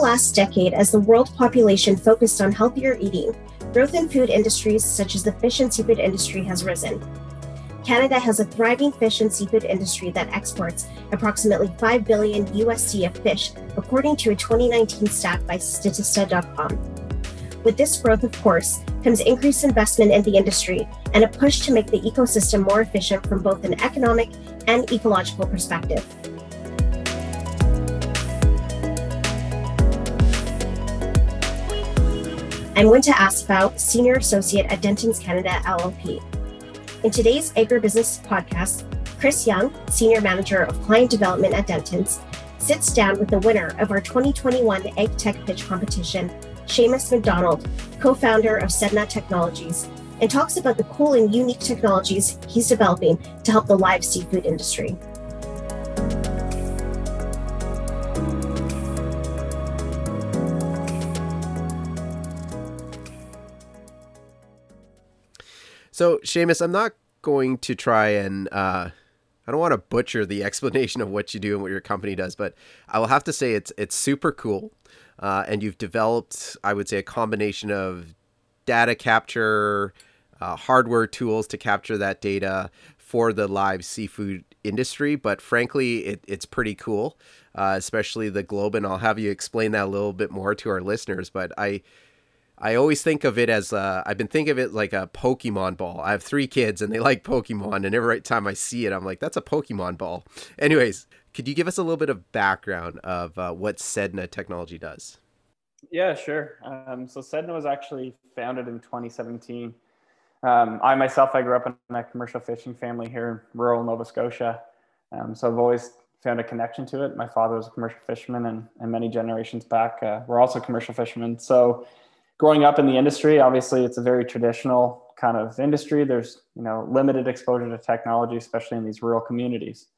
last decade, as the world population focused on healthier eating, growth in food industries such as the fish and seafood industry has risen. Canada has a thriving fish and seafood industry that exports approximately 5 billion USD of fish, according to a 2019 stat by Statista.com. With this growth, of course, comes increased investment in the industry and a push to make the ecosystem more efficient from both an economic and ecological perspective. I'm Winta Asfaw, Senior Associate at Dentons Canada LLP. In today's Agribusiness podcast, Chris Young, Senior Manager of Client Development at Dentons, sits down with the winner of our 2021 Ag Tech Pitch Competition, Seamus McDonald, co founder of Sedna Technologies, and talks about the cool and unique technologies he's developing to help the live seafood industry. So, Seamus, I'm not going to try and uh, I don't want to butcher the explanation of what you do and what your company does, but I will have to say it's it's super cool, uh, and you've developed, I would say, a combination of data capture, uh, hardware tools to capture that data for the live seafood industry. But frankly, it, it's pretty cool, uh, especially the globe, and I'll have you explain that a little bit more to our listeners. But I I always think of it as uh, I've been thinking of it like a Pokemon ball. I have three kids and they like Pokemon, and every time I see it, I'm like, that's a Pokemon ball. Anyways, could you give us a little bit of background of uh, what Sedna technology does? Yeah, sure. Um, so Sedna was actually founded in 2017. Um, I myself, I grew up in a commercial fishing family here in rural Nova Scotia. Um, so I've always found a connection to it. My father was a commercial fisherman, and, and many generations back, uh, we're also commercial fishermen. So growing up in the industry, obviously it's a very traditional kind of industry. There's you know limited exposure to technology, especially in these rural communities.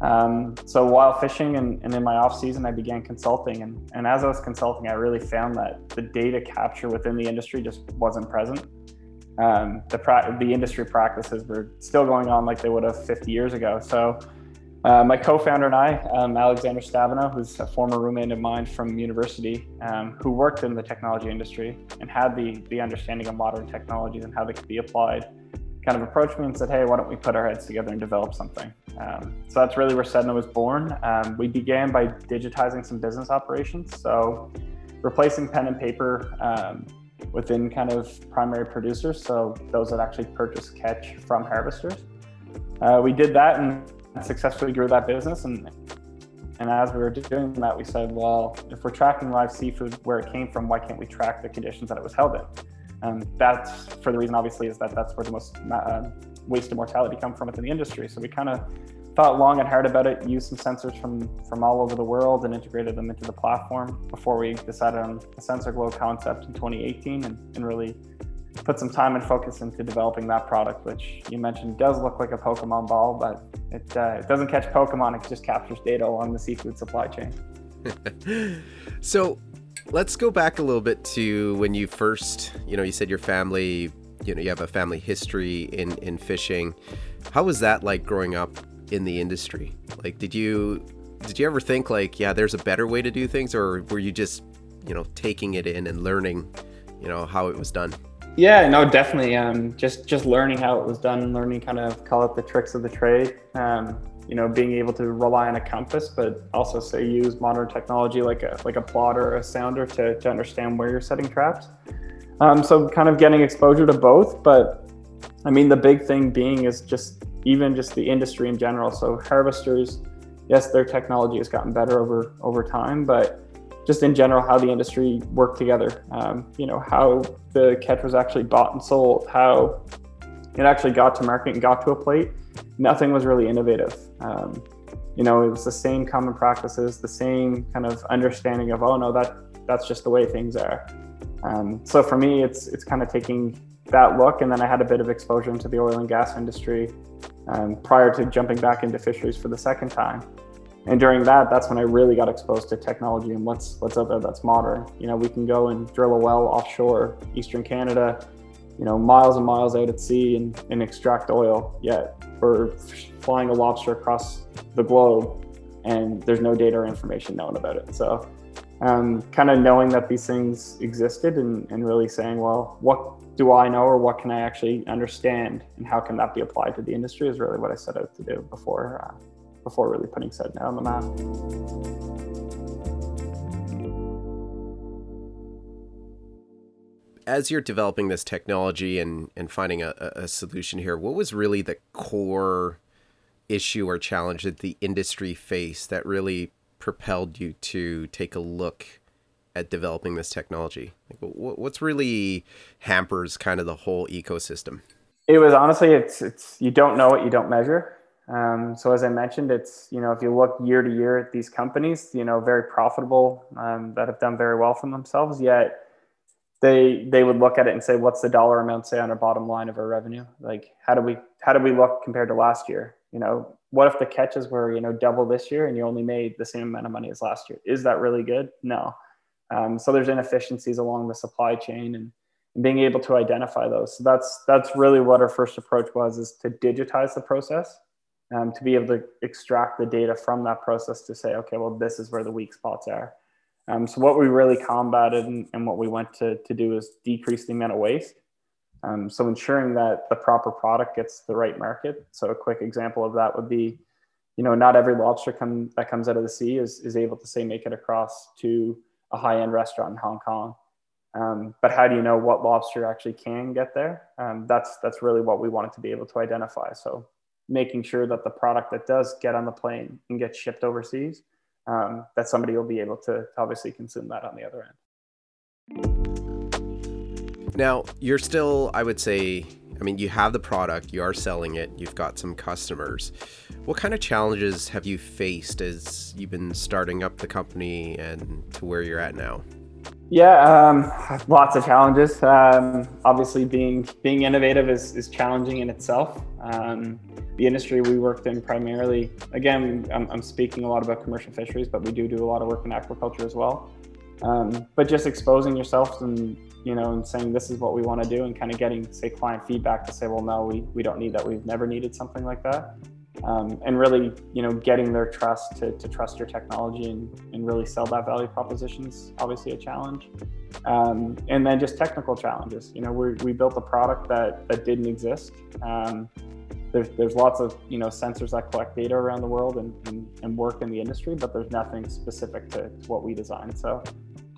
Um, so while fishing and, and, in my off season, I began consulting, and, and as I was consulting, I really found that the data capture within the industry just wasn't present. Um, the pra- the industry practices were still going on like they would have 50 years ago. So uh, my co-founder and I, um, Alexander Stavino, who's a former roommate of mine from university, um, who worked in the technology industry and had the the understanding of modern technologies and how they could be applied, kind of approached me and said, "Hey, why don't we put our heads together and develop something?" Um, so that's really where Sedna was born. Um, we began by digitizing some business operations, so replacing pen and paper um, within kind of primary producers, so those that actually purchase catch from harvesters. Uh, we did that and successfully grew that business. And and as we were doing that, we said, well, if we're tracking live seafood where it came from, why can't we track the conditions that it was held in? And that's for the reason, obviously, is that that's where the most uh, waste and mortality come from within the industry. So we kind of thought long and hard about it, used some sensors from from all over the world, and integrated them into the platform before we decided on the sensor globe concept in 2018, and, and really put some time and focus into developing that product, which you mentioned does look like a Pokemon ball, but it, uh, it doesn't catch Pokemon, it just captures data along the seafood supply chain. so let's go back a little bit to when you first, you know, you said your family, you know, you have a family history in, in fishing. How was that like growing up in the industry? Like, did you, did you ever think like, yeah, there's a better way to do things or were you just, you know, taking it in and learning, you know, how it was done? Yeah, no, definitely. Um, just just learning how it was done, learning kind of call it the tricks of the trade. Um, you know, being able to rely on a compass, but also say use modern technology like a like a plotter or a sounder to to understand where you're setting traps. Um, so kind of getting exposure to both, but I mean the big thing being is just even just the industry in general. So harvesters, yes, their technology has gotten better over over time, but just in general how the industry worked together. Um, you know how the catch was actually bought and sold, how it actually got to market and got to a plate. Nothing was really innovative. Um, you know, it was the same common practices, the same kind of understanding of oh no, that that's just the way things are. Um, so for me, it's it's kind of taking that look, and then I had a bit of exposure into the oil and gas industry um, prior to jumping back into fisheries for the second time and during that that's when i really got exposed to technology and what's what's out there that's modern. You know we can go and drill a well offshore eastern canada you know miles and miles out at sea and, and extract oil. Yet we're flying a lobster across the globe and there's no data or information known about it. So um, kind of knowing that these things existed and, and really saying, well, what do I know or what can I actually understand and how can that be applied to the industry is really what I set out to do before uh, before really putting Sedna on the map. As you're developing this technology and, and finding a, a solution here, what was really the core issue or challenge that the industry faced that really propelled you to take a look at developing this technology? Like, what's really hampers kind of the whole ecosystem? It was honestly, it's it's you don't know what you don't measure. Um, so as I mentioned, it's you know if you look year to year at these companies, you know very profitable um, that have done very well for themselves. Yet they they would look at it and say, what's the dollar amount say on our bottom line of our revenue? Like how do we how do we look compared to last year? You know, what if the catches were you know double this year and you only made the same amount of money as last year? Is that really good? No. Um, so there's inefficiencies along the supply chain and, being able to identify those. So that's that's really what our first approach was: is to digitize the process, um, to be able to extract the data from that process to say, okay, well, this is where the weak spots are. Um, so what we really combated and, and, what we went to, to do is decrease the amount of waste. Um, so ensuring that the proper product gets the right market. So a quick example of that would be, you know, not every lobster come, that comes out of the sea is, is able to say make it across to a high-end restaurant in Hong Kong. Um, but how do you know what lobster actually can get there? Um, that's that's really what we wanted to be able to identify. So making sure that the product that does get on the plane and get shipped overseas, um, that somebody will be able to obviously consume that on the other end. Now you're still, I would say, I mean, you have the product, you are selling it, you've got some customers. What kind of challenges have you faced as you've been starting up the company and to where you're at now? Yeah, um, lots of challenges. Um, obviously, being being innovative is, is challenging in itself. Um, the industry we worked in primarily, again, I'm, I'm, speaking a lot about commercial fisheries, but we do do a lot of work in aquaculture as well. Um, but just exposing yourself and you know, and saying this is what we want to do and kind of getting, say, client feedback to say, well, no, we, we don't need that. We've never needed something like that. Um, and really, you know, getting their trust to, to trust your technology and, and really sell that value proposition is obviously a challenge. Um, and then just technical challenges. You know, we, we built a product that, that didn't exist. Um, there's, there's lots of, you know, sensors that collect data around the world and, and, and work in the industry, but there's nothing specific to, to what we designed. So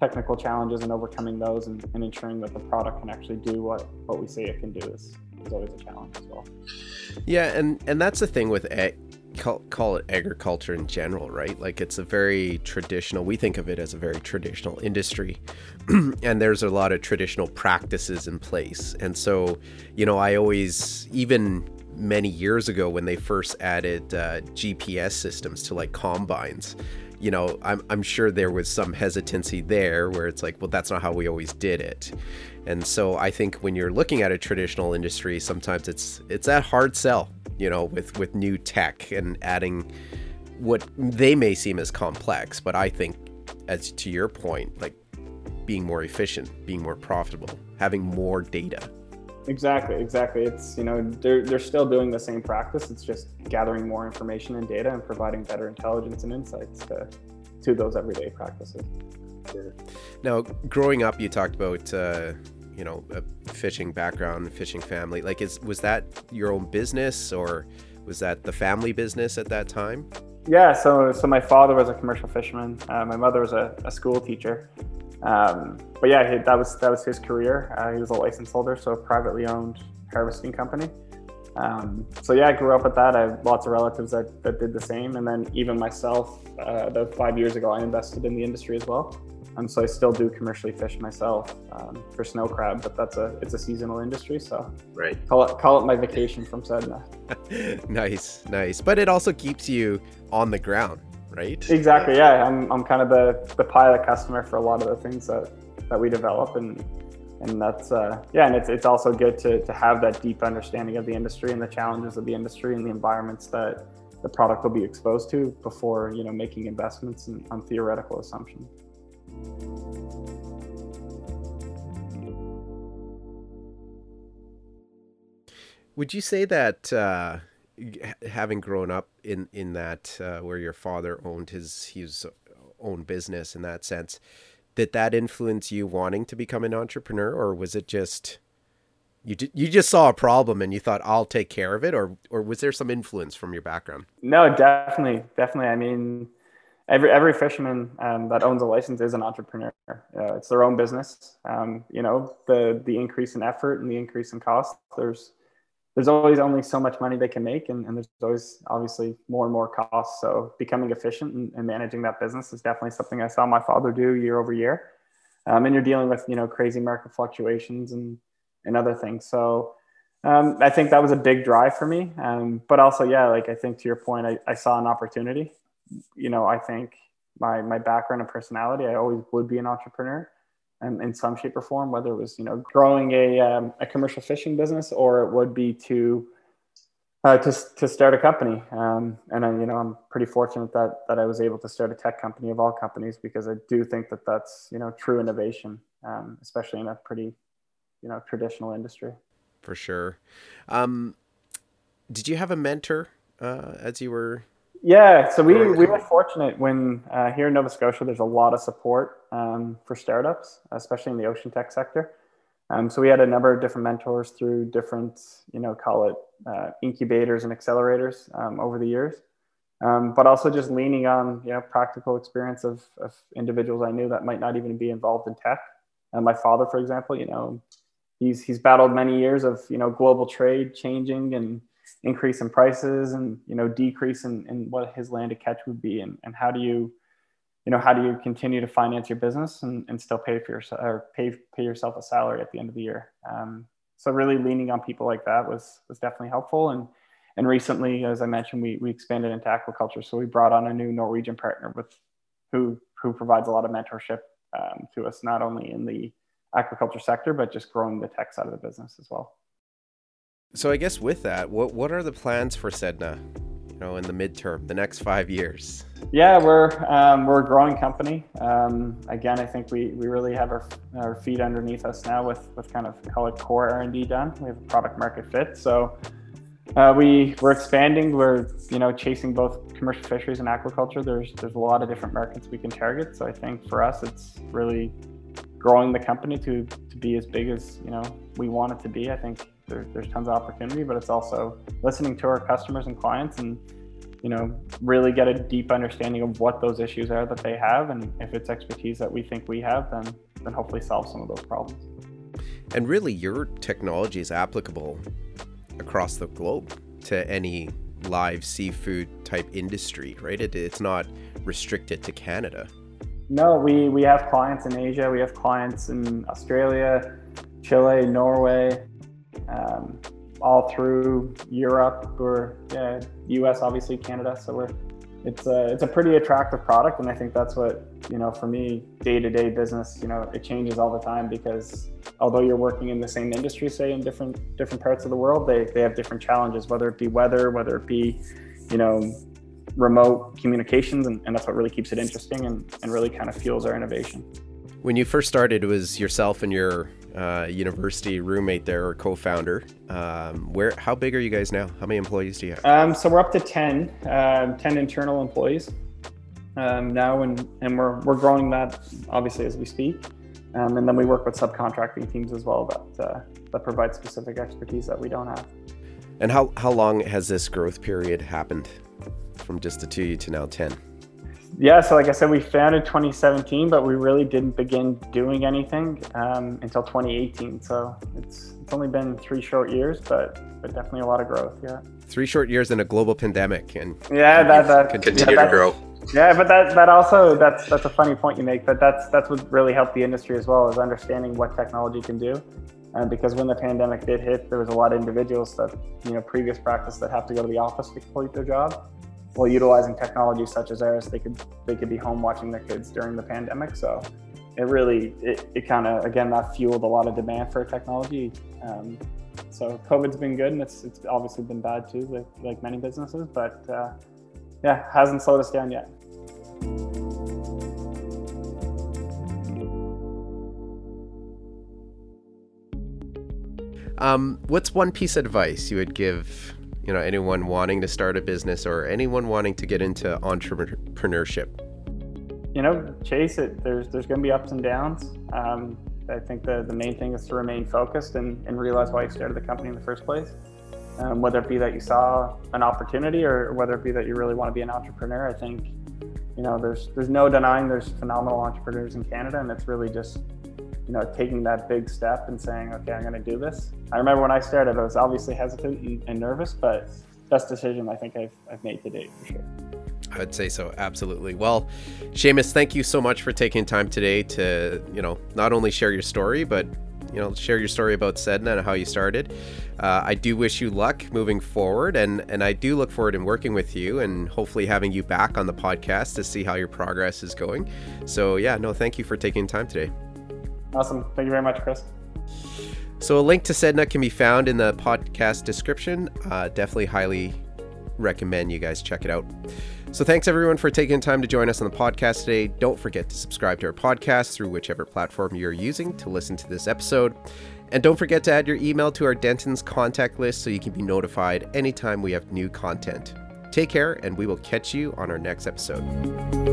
technical challenges and overcoming those and, and, ensuring that the product can actually do what, what we say it can do is, is always a challenge as well. Yeah, and, and that's the thing with ag- call, call it agriculture in general, right? Like it's a very traditional, we think of it as a very traditional industry. and there's a lot of traditional practices in place. And so, you know, I always, even many years ago when they first added uh, GPS systems to like combines, you know, I'm, I'm sure there was some hesitancy there where it's like, well, that's not how we always did it. And so I think when you're looking at a traditional industry, sometimes it's it's that hard sell, you know, with with new tech and adding what they may seem as complex, but I think as to your point, like being more efficient, being more profitable, having more data. Exactly, exactly. It's you know they're they're still doing the same practice. It's just gathering more information and data and providing better intelligence and insights to to those everyday practices. Now, growing up, you talked about uh, you know a fishing background, fishing family. Like, is was that your own business or was that the family business at that time? Yeah, so so my father was a commercial fisherman. Uh, my mother was a, a school teacher. Um, but yeah, he, that was that was his career. Uh, he was a license holder, so a privately owned harvesting company. Um, so yeah, I grew up with that. I have lots of relatives that, that did the same, and then even myself, uh, about five years ago, I invested in the industry as well. Um, so I still do commercially fish myself um, for snow crab, but that's a it's a seasonal industry. So right, call it call it my vacation from Sedna. nice, nice. But it also keeps you on the ground, right? Exactly. Yeah, I'm, I'm kind of the, the pilot customer for a lot of the things that, that we develop. And, and that's, uh, yeah, and it's, it's also good to, to have that deep understanding of the industry and the challenges of the industry and the environments that the product will be exposed to before, you know, making investments in, on theoretical assumptions. Would you say that uh, having grown up in in that uh, where your father owned his was own business in that sense. Did that influence you wanting to become an entrepreneur, or was it just you did, you just saw a problem and you thought I'll take care of it, or or was there some influence from your background? No, definitely, definitely. I mean, every every fisherman um, that owns a license is an entrepreneur. Uh, it's their own business. Um, you know, the the increase in effort and the increase in cost. There's there's always only so much money they can make, and, and there's always obviously more and more costs. So becoming efficient and, and, managing that business is definitely something I saw my father do year over year. Um, and you're dealing with you know crazy market fluctuations and and other things. So um, I think that was a big drive for me. Um, but also, yeah, like I think to your point, I, I saw an opportunity. You know, I think my my background and personality, I always would be an entrepreneur in some shape or form, whether it was you know growing a um, a commercial fishing business or it would be to uh, to to start a company. Um, and I, you know, I'm pretty fortunate that that I was able to start a tech company of all companies because I do think that that's you know true innovation, um, especially in a pretty you know traditional industry. For sure. Um, did you have a mentor uh, as you were yeah, so we, we were fortunate when uh, here in Nova Scotia, there's a lot of support um, for startups, especially in the ocean tech sector. Um, so we had a number of different mentors through different, you know, call it uh, incubators and accelerators um, over the years, um, but also just leaning on, you know, practical experience of, of individuals I knew that might not even be involved in tech. And my father, for example, you know, he's he's battled many years of you know global trade changing and increase in prices and you know decrease in, in what his land to catch would be? And, and how do you you know how do you continue to finance your business and, and still pay for yourself or pay pay yourself a salary at the end of the year? Um, so really leaning on people like that was was definitely helpful. And and recently as i mentioned we, we expanded into aquaculture. So we brought on a new norwegian partner with who who provides a lot of mentorship um, to us not only in the aquaculture sector but just growing the tech side of the business as well so I guess with that, what what are the plans for Sedna? You know, in the midterm, the next five years. Yeah, we're um, we're a growing company. Um, again, I think we, we really have our, our feet underneath us now with with kind of call it core R and D done. We have a product market fit, so uh, we we're expanding. We're you know chasing both commercial fisheries and aquaculture. There's there's a lot of different markets we can target. So I think for us, it's really growing the company to to be as big as you know we want it to be. I think there, there's tons of opportunity, but it's also listening to our customers and clients and you know really get a deep understanding of what those issues are that they have. And if it's expertise that we think we have then then hopefully solve some of those problems. And really your technology is applicable across the globe to any live seafood type industry right? It, it's not restricted to canada no we we have clients in asia we have clients in australia chile norway um, all through Europe or yeah, U.S. obviously Canada. So we're it's a it's a pretty attractive product, and I think that's what you know for me day to day business. You know, it changes all the time because although you're working in the same industry, say in different different parts of the world, they they have different challenges, whether it be weather, whether it be you know remote communications and, and that's what really keeps it interesting and, and really kind of fuels our innovation when you first started, it was yourself and your uh, university roommate there or co-founder. Um, where? How big are you guys now? How many employees do you have? Um, so we're up to 10, uh, 10 internal employees um, now, and, and we're, we're growing that obviously as we speak. Um, and then we work with subcontracting teams as well that, uh, that provide specific expertise that we don't have. And how, how long has this growth period happened from just the two to now 10? yeah, so like I said, we founded 2017, but we really didn't begin doing anything um, until 2018. So it's it's only been three short years, but but definitely a lot of growth. Yeah. Three short years in a global pandemic, and yeah, that, that continue yeah, to grow. Yeah, but that that also that's that's a funny point you make. But that's that's what really helped the industry as well is understanding what technology can do. And because when the pandemic did hit, there was a lot of individuals that you know previous practice that have to go to the office to complete their job while utilizing technology such as ours, they could they could be home watching their kids during the pandemic. So it really it, it kind of again that fueled a lot of demand for technology. Um, so COVID's been good, and it's it's obviously been bad too, like like many businesses. But uh, yeah, hasn't slowed us down yet. Um, what's one piece of advice you would give you know anyone wanting to start a business or anyone wanting to get into entrepreneurship you know, chase it. There's there's going to be ups and downs. Um, I think the, the main thing is to remain focused and, and realize why you started the company in the first place. Um, whether it be that you saw an opportunity or whether it be that you really want to be an entrepreneur, I think, you know, there's there's no denying there's phenomenal entrepreneurs in Canada, and it's really just, you know, taking that big step and saying, okay, I'm going to do this. I remember when I started, I was obviously hesitant and, nervous, but best decision I think I've, I've made to date for sure. I'd say so, absolutely. Well, Seamus, thank you so much for taking time today to, you know, not only share your story, but you know, share your story about Sedna and how you started. Uh, I do wish you luck moving forward, and and I do look forward in working with you and hopefully having you back on the podcast to see how your progress is going. So yeah, no, thank you for taking time today. Awesome, thank you very much, Chris. So a link to Sedna can be found in the podcast description. Uh, definitely highly recommend you guys check it out. So thanks everyone for taking time to join us on the podcast today. Don't forget to subscribe to our podcast through whichever platform you're using to listen to this episode. And don't forget to add your email to our Dentons contact list so you can be notified anytime we have new content. Take care, and we will catch you on our next episode.